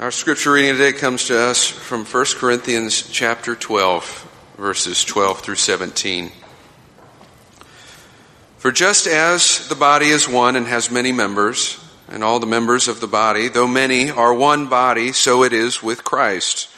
Our scripture reading today comes to us from 1 Corinthians chapter 12, verses 12 through 17. For just as the body is one and has many members, and all the members of the body, though many, are one body, so it is with Christ.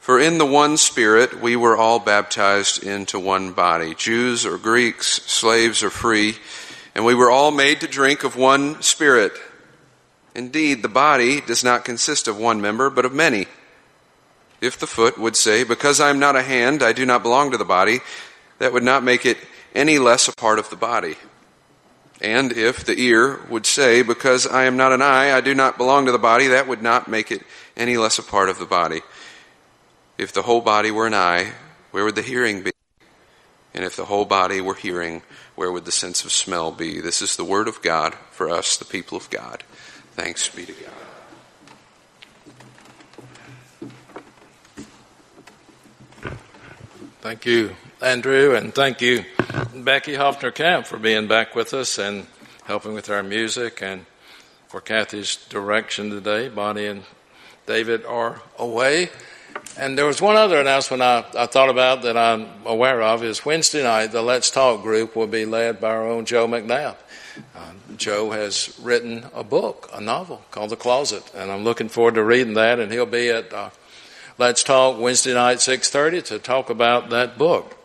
For in the one Spirit we were all baptized into one body, Jews or Greeks, slaves or free, and we were all made to drink of one Spirit. Indeed, the body does not consist of one member, but of many. If the foot would say, Because I am not a hand, I do not belong to the body, that would not make it any less a part of the body. And if the ear would say, Because I am not an eye, I do not belong to the body, that would not make it any less a part of the body. If the whole body were an eye, where would the hearing be? And if the whole body were hearing, where would the sense of smell be? This is the word of God for us, the people of God. Thanks be to God. Thank you, Andrew, and thank you, Becky Hoffner Camp, for being back with us and helping with our music and for Kathy's direction today. Bonnie and David are away. And there was one other announcement I, I thought about that I'm aware of is Wednesday night, the Let's Talk group will be led by our own Joe McNabb. Uh, Joe has written a book, a novel called The Closet, and I'm looking forward to reading that. And he'll be at uh, Let's Talk Wednesday night, six thirty, to talk about that book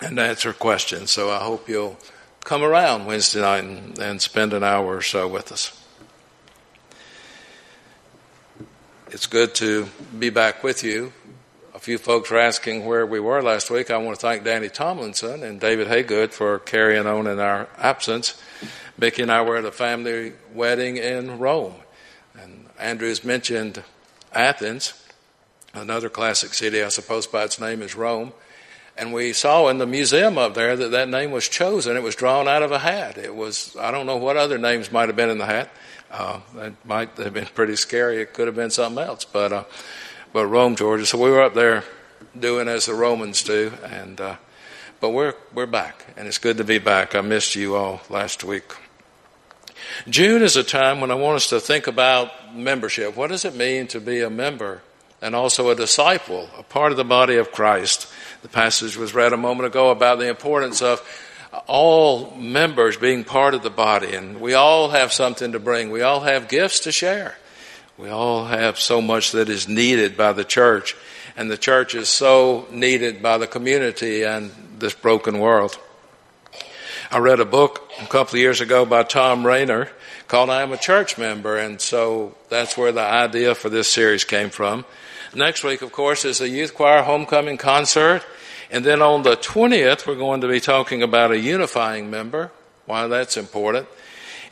and answer questions. So I hope you'll come around Wednesday night and, and spend an hour or so with us. It's good to be back with you. A few folks were asking where we were last week. I want to thank Danny Tomlinson and David Haygood for carrying on in our absence. Becky and I were at a family wedding in Rome. And Andrews mentioned Athens, another classic city, I suppose by its name is Rome. And we saw in the museum up there that that name was chosen. It was drawn out of a hat. It was, I don't know what other names might have been in the hat. Uh, it might have been pretty scary. It could have been something else. But, uh, but Rome, Georgia. So we were up there doing as the Romans do. And, uh, but we're, we're back. And it's good to be back. I missed you all last week. June is a time when I want us to think about membership. What does it mean to be a member and also a disciple, a part of the body of Christ? The passage was read a moment ago about the importance of all members being part of the body, and we all have something to bring. We all have gifts to share. We all have so much that is needed by the church, and the church is so needed by the community and this broken world. I read a book a couple of years ago by Thom Rainer called I Am a Church Member, and so that's where the idea for this series came from. Next week, of course, is the Youth Choir Homecoming Concert. And then on the 20th, we're going to be talking about a unifying member, why that's important.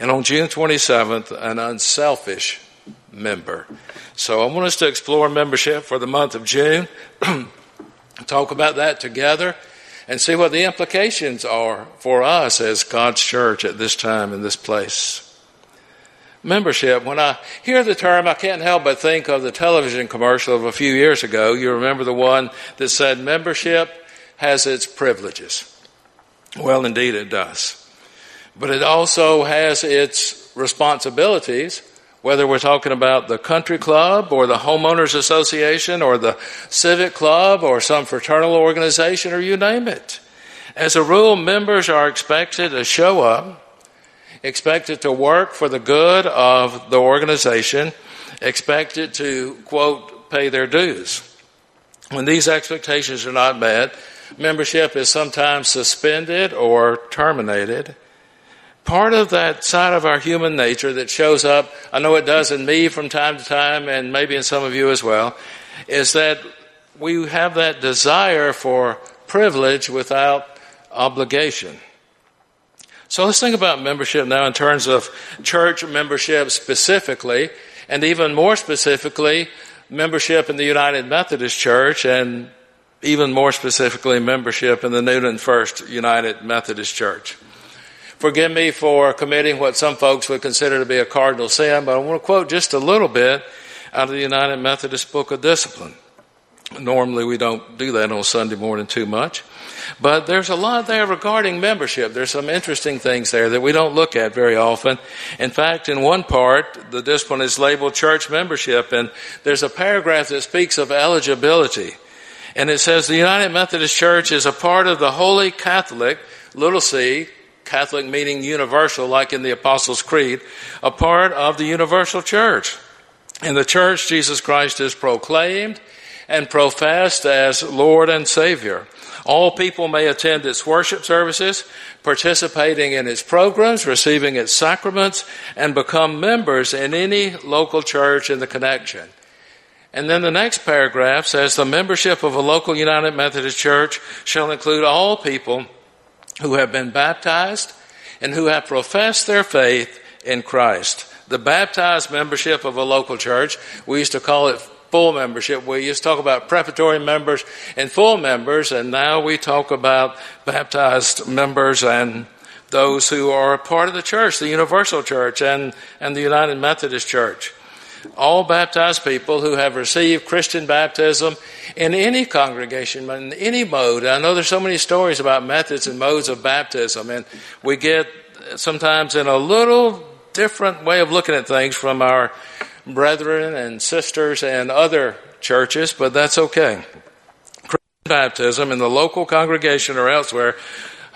And on June 27th, an unselfish member. So I want us to explore membership for the month of June, talk about that together and see what the implications are for us as God's church at this time in this place. Membership. When I hear the term, I can't help but think of the television commercial of a few years ago. You remember the one that said membership has its privileges. Well, indeed it does. But it also has its responsibilities whether we're talking about the country club or the homeowners association or the civic club or some fraternal organization or you name it. As a rule, members are expected to show up, expected to work for the good of the organization, expected to, quote, pay their dues. When these expectations are not met, membership is sometimes suspended or terminated part of that side of our human nature that shows up, I know it does in me from time to time, and maybe in some of you as well, is that we have that desire for privilege without obligation. So let's think about membership now in terms of church membership specifically, and even more specifically, membership in the United Methodist Church, and even more specifically, membership in the Newton First United Methodist Church. Forgive me for committing what some folks would consider to be a cardinal sin, but I want to quote just a little bit out of the United Methodist Book of Discipline. Normally, we don't do that on Sunday morning too much. But there's a lot there regarding membership. There's some interesting things there that we don't look at very often. In fact, in one part, the discipline is labeled church membership, and there's a paragraph that speaks of eligibility. And it says the United Methodist Church is a part of the Holy Catholic, little c, Catholic meaning universal, like in the Apostles' Creed, a part of the universal church. In the church, Jesus Christ is proclaimed and professed as Lord and Savior. All people may attend its worship services, participating in its programs, receiving its sacraments, and become members in any local church in the connection. And then the next paragraph says the membership of a local United Methodist Church shall include all people who have been baptized and who have professed their faith in Christ. The baptized membership of a local church, we used to call it full membership. We used to talk about preparatory members and full members, and now we talk about baptized members and those who are a part of the church, the universal church and, and the United Methodist Church. All baptized people who have received Christian baptism in any congregation, in any mode. I know there's so many stories about methods and modes of baptism, and we get sometimes in a little different way of looking at things from our brethren and sisters and other churches, but that's okay. Christian baptism in the local congregation or elsewhere,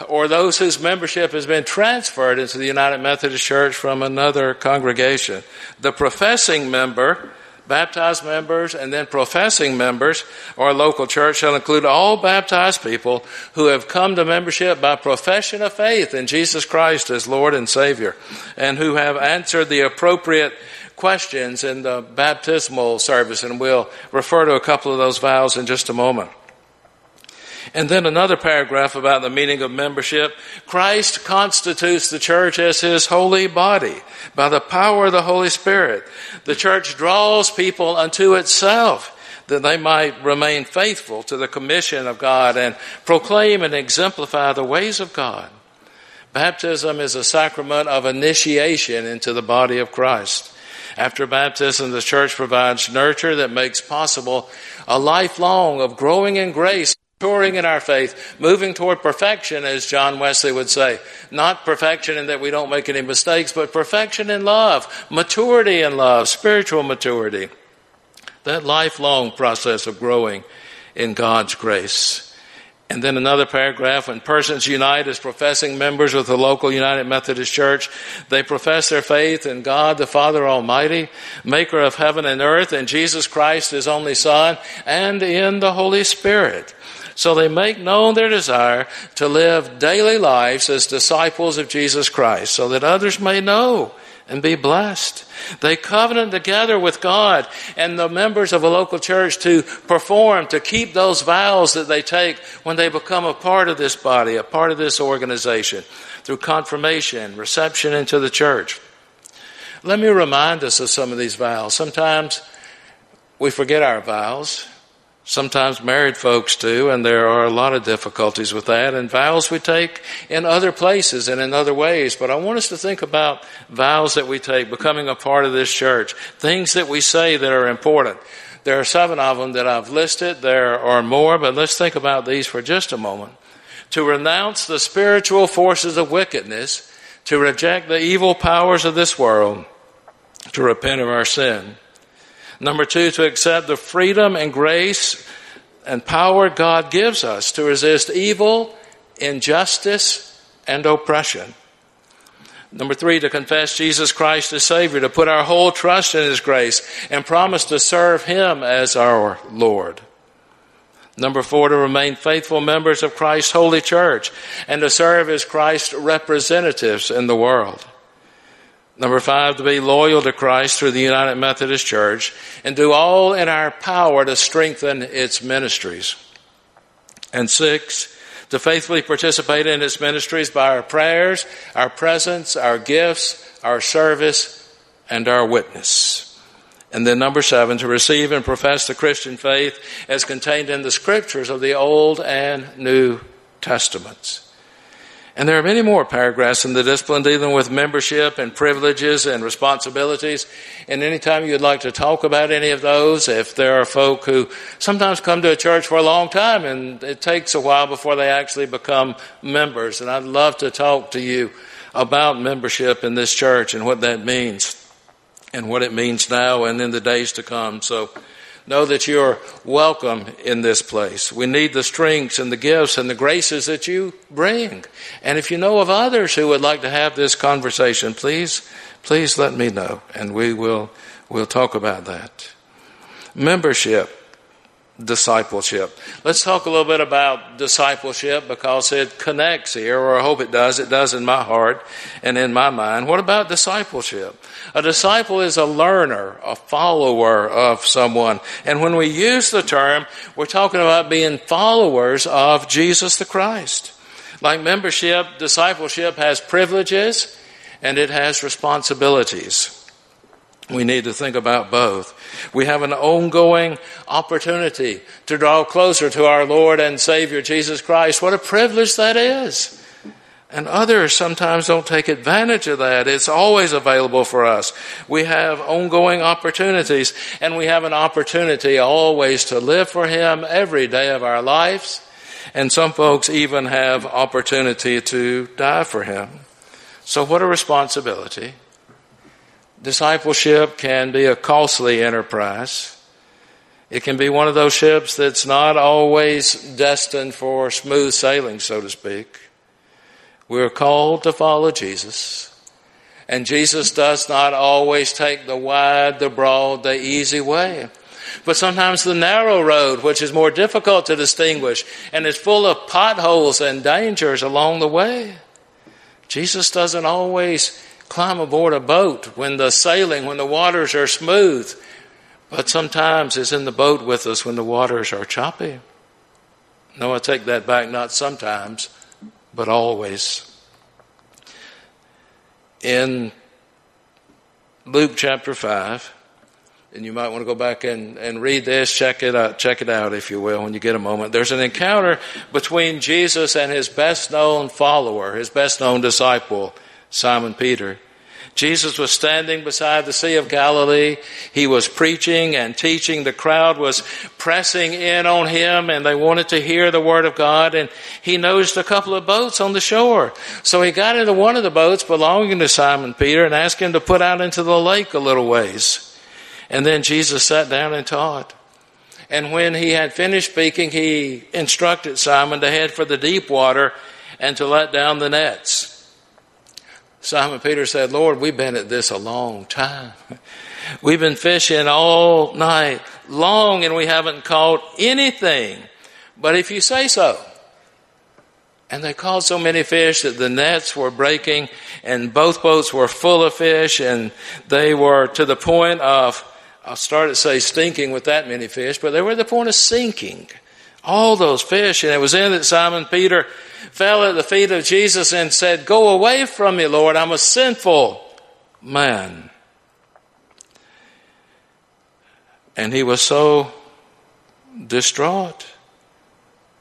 or those whose membership has been transferred into the United Methodist Church from another congregation. The professing member, baptized members, and then professing members or local church shall include all baptized people who have come to membership by profession of faith in Jesus Christ as Lord and Savior, and who have answered the appropriate questions in the baptismal service, and we'll refer to a couple of those vows in just a moment. And then another paragraph about the meaning of membership. Christ constitutes the church as his holy body by the power of the Holy Spirit. The church draws people unto itself that they might remain faithful to the commission of God and proclaim and exemplify the ways of God. Baptism is a sacrament of initiation into the body of Christ. After baptism, the church provides nurture that makes possible a lifelong of growing in grace, maturing in our faith, moving toward perfection, as John Wesley would say. Not perfection in that we don't make any mistakes, but perfection in love, maturity in love, spiritual maturity. That lifelong process of growing in God's grace. And then another paragraph, when persons unite as professing members of the local United Methodist Church, they profess their faith in God the Father Almighty, maker of heaven and earth, and Jesus Christ, his only Son, and in the Holy Spirit. So they make known their desire to live daily lives as disciples of Jesus Christ, so that others may know and be blessed. They covenant together with God and the members of a local church to perform, to keep those vows that they take when they become a part of this body, a part of this organization, through confirmation, reception into the church. Let me remind us of some of these vows. Sometimes we forget our vows. Sometimes married folks do, and there are a lot of difficulties with that, and vows we take in other places and in other ways. But I want us to think about vows that we take, becoming a part of this church, things that we say that are important. There are seven of them that I've listed. There are more, but let's think about these for just a moment. To renounce the spiritual forces of wickedness, to reject the evil powers of this world, to repent of our sin Number two, to accept the freedom and grace and power God gives us to resist evil, injustice, and oppression. Number three, to confess Jesus Christ as Savior, to put our whole trust in His grace and promise to serve Him as our Lord. Number four, to remain faithful members of Christ's holy church and to serve as Christ's representatives in the world. Number five, to be loyal to Christ through the United Methodist Church and do all in our power to strengthen its ministries. And six, to faithfully participate in its ministries by our prayers, our presence, our gifts, our service, and our witness. And then number seven, to receive and profess the Christian faith as contained in the scriptures of the Old and New Testaments. And there are many more paragraphs in the discipline dealing with membership and privileges and responsibilities. And anytime you'd like to talk about any of those, if there are folk who sometimes come to a church for a long time and it takes a while before they actually become members. And I'd love to talk to you about membership in this church and what that means and what it means now and in the days to come. So Know that you're welcome in this place. We need the strengths and the gifts and the graces that you bring. And if you know of others who would like to have this conversation, please, please let me know and we will, we'll talk about that. Membership discipleship. Let's talk a little bit about discipleship because it connects here, or I hope it does. It does in my heart and in my mind. What about discipleship? A disciple is a learner, a follower of someone. And when we use the term, we're talking about being followers of Jesus the Christ. Like membership, discipleship has privileges and it has responsibilities. We need to think about both. We have an ongoing opportunity to draw closer to our Lord and Savior Jesus Christ. What a privilege that is. And others sometimes don't take advantage of that. It's always available for us. We have ongoing opportunities and we have an opportunity always to live for Him every day of our lives. And some folks even have opportunity to die for Him. So what a responsibility. Discipleship can be a costly enterprise. It can be one of those ships that's not always destined for smooth sailing, so to speak. We're called to follow Jesus. And Jesus does not always take the wide, the broad, the easy way. But sometimes the narrow road, which is more difficult to distinguish and is full of potholes and dangers along the way. Jesus doesn't always climb aboard a boat when the sailing, when the waters are smooth, but sometimes is in the boat with us when the waters are choppy. No, I take that back, not sometimes, but always. In Luke chapter 5, and you might want to go back and, and read this, check it out, check it out if you will when you get a moment. There's an encounter between Jesus and his best known follower, his best known disciple, Simon Peter. Jesus was standing beside the Sea of Galilee. He was preaching and teaching. The crowd was pressing in on him and they wanted to hear the word of God. And he noticed a couple of boats on the shore. So he got into one of the boats belonging to Simon Peter and asked him to put out into the lake a little ways. And then Jesus sat down and taught. And when he had finished speaking, he instructed Simon to head for the deep water and to let down the nets. Simon Peter said, Lord, we've been at this a long time. We've been fishing all night long and we haven't caught anything. But if you say so. And they caught so many fish that the nets were breaking and both boats were full of fish and they were to the point of, I started to say stinking with that many fish, but they were at the point of sinking. All those fish. And it was in that Simon Peter fell at the feet of Jesus and said, Go away from me, Lord. I'm a sinful man. And he was so distraught.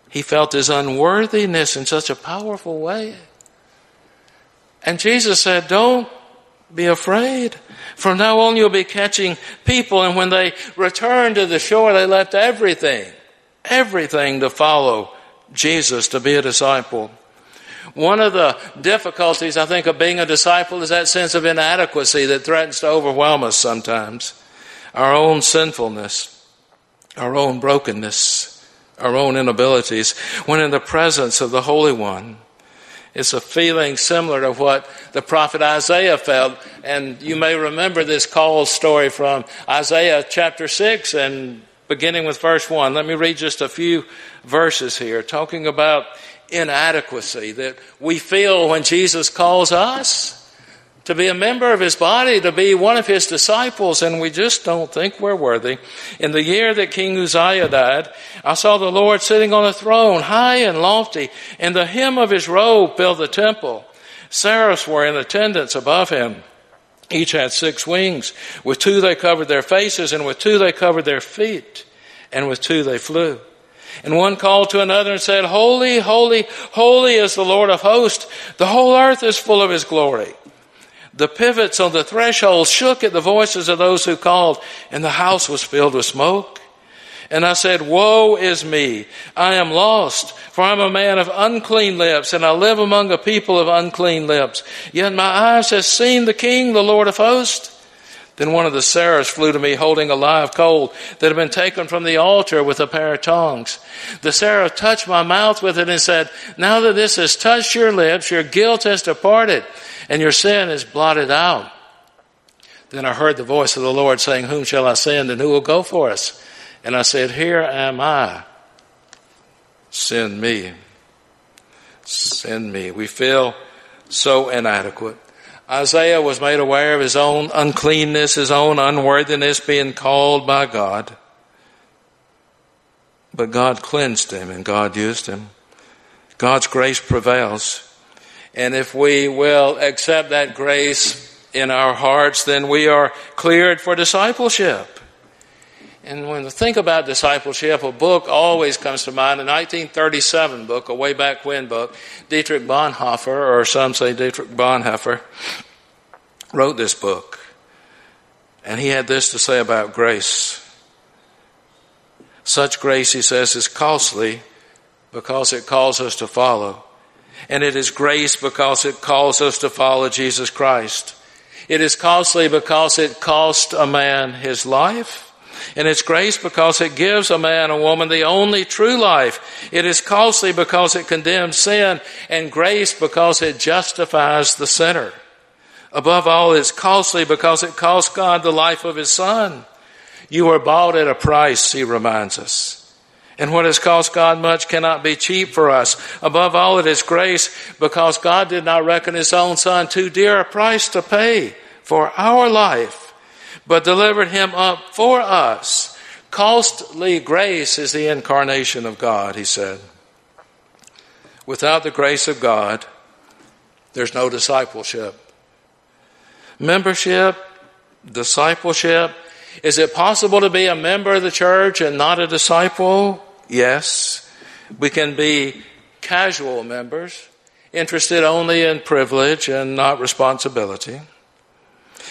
He felt his unworthiness in such a powerful way. And Jesus said, Don't be afraid. From now on, you'll be catching people. And when they returned to the shore, they left everything, everything to follow Jesus to be a disciple. One of the difficulties, I think, of being a disciple is that sense of inadequacy that threatens to overwhelm us sometimes. Our own sinfulness, our own brokenness, our own inabilities, when in the presence of the Holy One. It's a feeling similar to what the prophet Isaiah felt. And you may remember this call story from Isaiah chapter 6 and beginning with verse 1. Let me read just a few verses here talking about inadequacy that we feel when Jesus calls us to be a member of his body, to be one of his disciples, and we just don't think we're worthy. In the year that King Uzziah died, I saw the Lord sitting on a throne, high and lofty, and the hem of his robe filled the temple. Seraphs were in attendance above him. Each had six wings. With two they covered their faces, and with two they covered their feet, and with two they flew. And one called to another and said, Holy, holy, holy is the Lord of hosts. The whole earth is full of his glory. The pivots on the threshold shook at the voices of those who called, and the house was filled with smoke. And I said, Woe is me! I am lost, for I am a man of unclean lips, and I live among a people of unclean lips. Yet my eyes have seen the King, the Lord of hosts. Then one of the seraphs flew to me holding a live coal that had been taken from the altar with a pair of tongs. The seraph touched my mouth with it and said, Now that this has touched your lips, your guilt has departed and your sin is blotted out. Then I heard the voice of the Lord saying, Whom shall I send and who will go for us? And I said, Here am I. Send me. Send me. We feel so inadequate. Isaiah was made aware of his own uncleanness, his own unworthiness being called by God. But God cleansed him and God used him. God's grace prevails. And if we will accept that grace in our hearts, then we are cleared for discipleship. And when we think about discipleship, a book always comes to mind, a 1937 book, a way back when book. Dietrich Bonhoeffer, or some say Dietrich Bonhoeffer, wrote this book. And he had this to say about grace. Such grace, he says, is costly because it calls us to follow. And it is grace because it calls us to follow Jesus Christ. It is costly because it cost a man his life. And it's grace because it gives a man and woman the only true life. It is costly because it condemns sin, and grace because it justifies the sinner. Above all, it's costly because it cost God the life of His Son. You were bought at a price, He reminds us. And what has cost God much cannot be cheap for us. Above all, it is grace because God did not reckon His own Son too dear a price to pay for our life but delivered him up for us. Costly grace is the incarnation of God, he said. Without the grace of God, there's no discipleship. Membership, discipleship. Is it possible to be a member of the church and not a disciple? Yes. We can be casual members, interested only in privilege and not responsibility.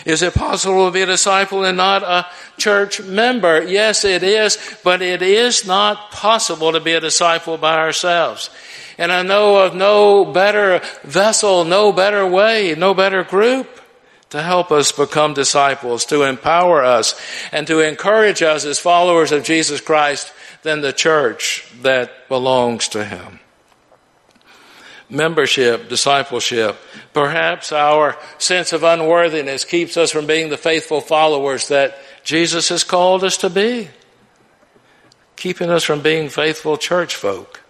Is it possible to be a disciple and not a church member? Yes, it is, but it is not possible to be a disciple by ourselves. And I know of no better vessel, no better way, no better group to help us become disciples, to empower us, and to encourage us as followers of Jesus Christ than the church that belongs to Him membership, discipleship. Perhaps our sense of unworthiness keeps us from being the faithful followers that Jesus has called us to be, keeping us from being faithful church folk.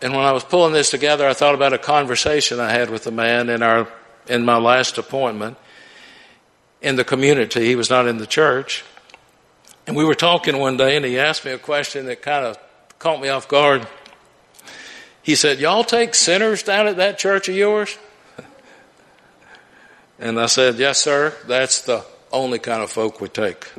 And when I was pulling this together, I thought about a conversation I had with a man in our in my last appointment in the community. He was not in the church. And we were talking one day and he asked me a question that kind of caught me off guard. He said, Y'all take sinners down at that church of yours? And I said, Yes, sir. That's the only kind of folk we take.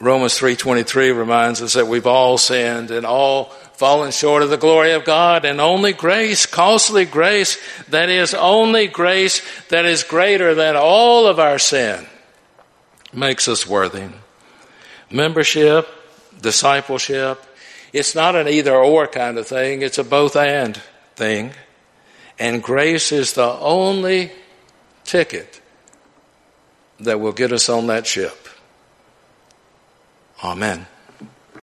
Romans 3:23 reminds us that we've all sinned and all fallen short of the glory of God and only grace, costly grace, that is only grace that is greater than all of our sin makes us worthy. Membership, discipleship, it's not an either or kind of thing, it's a both and thing. And grace is the only ticket that will get us on that ship. Amen.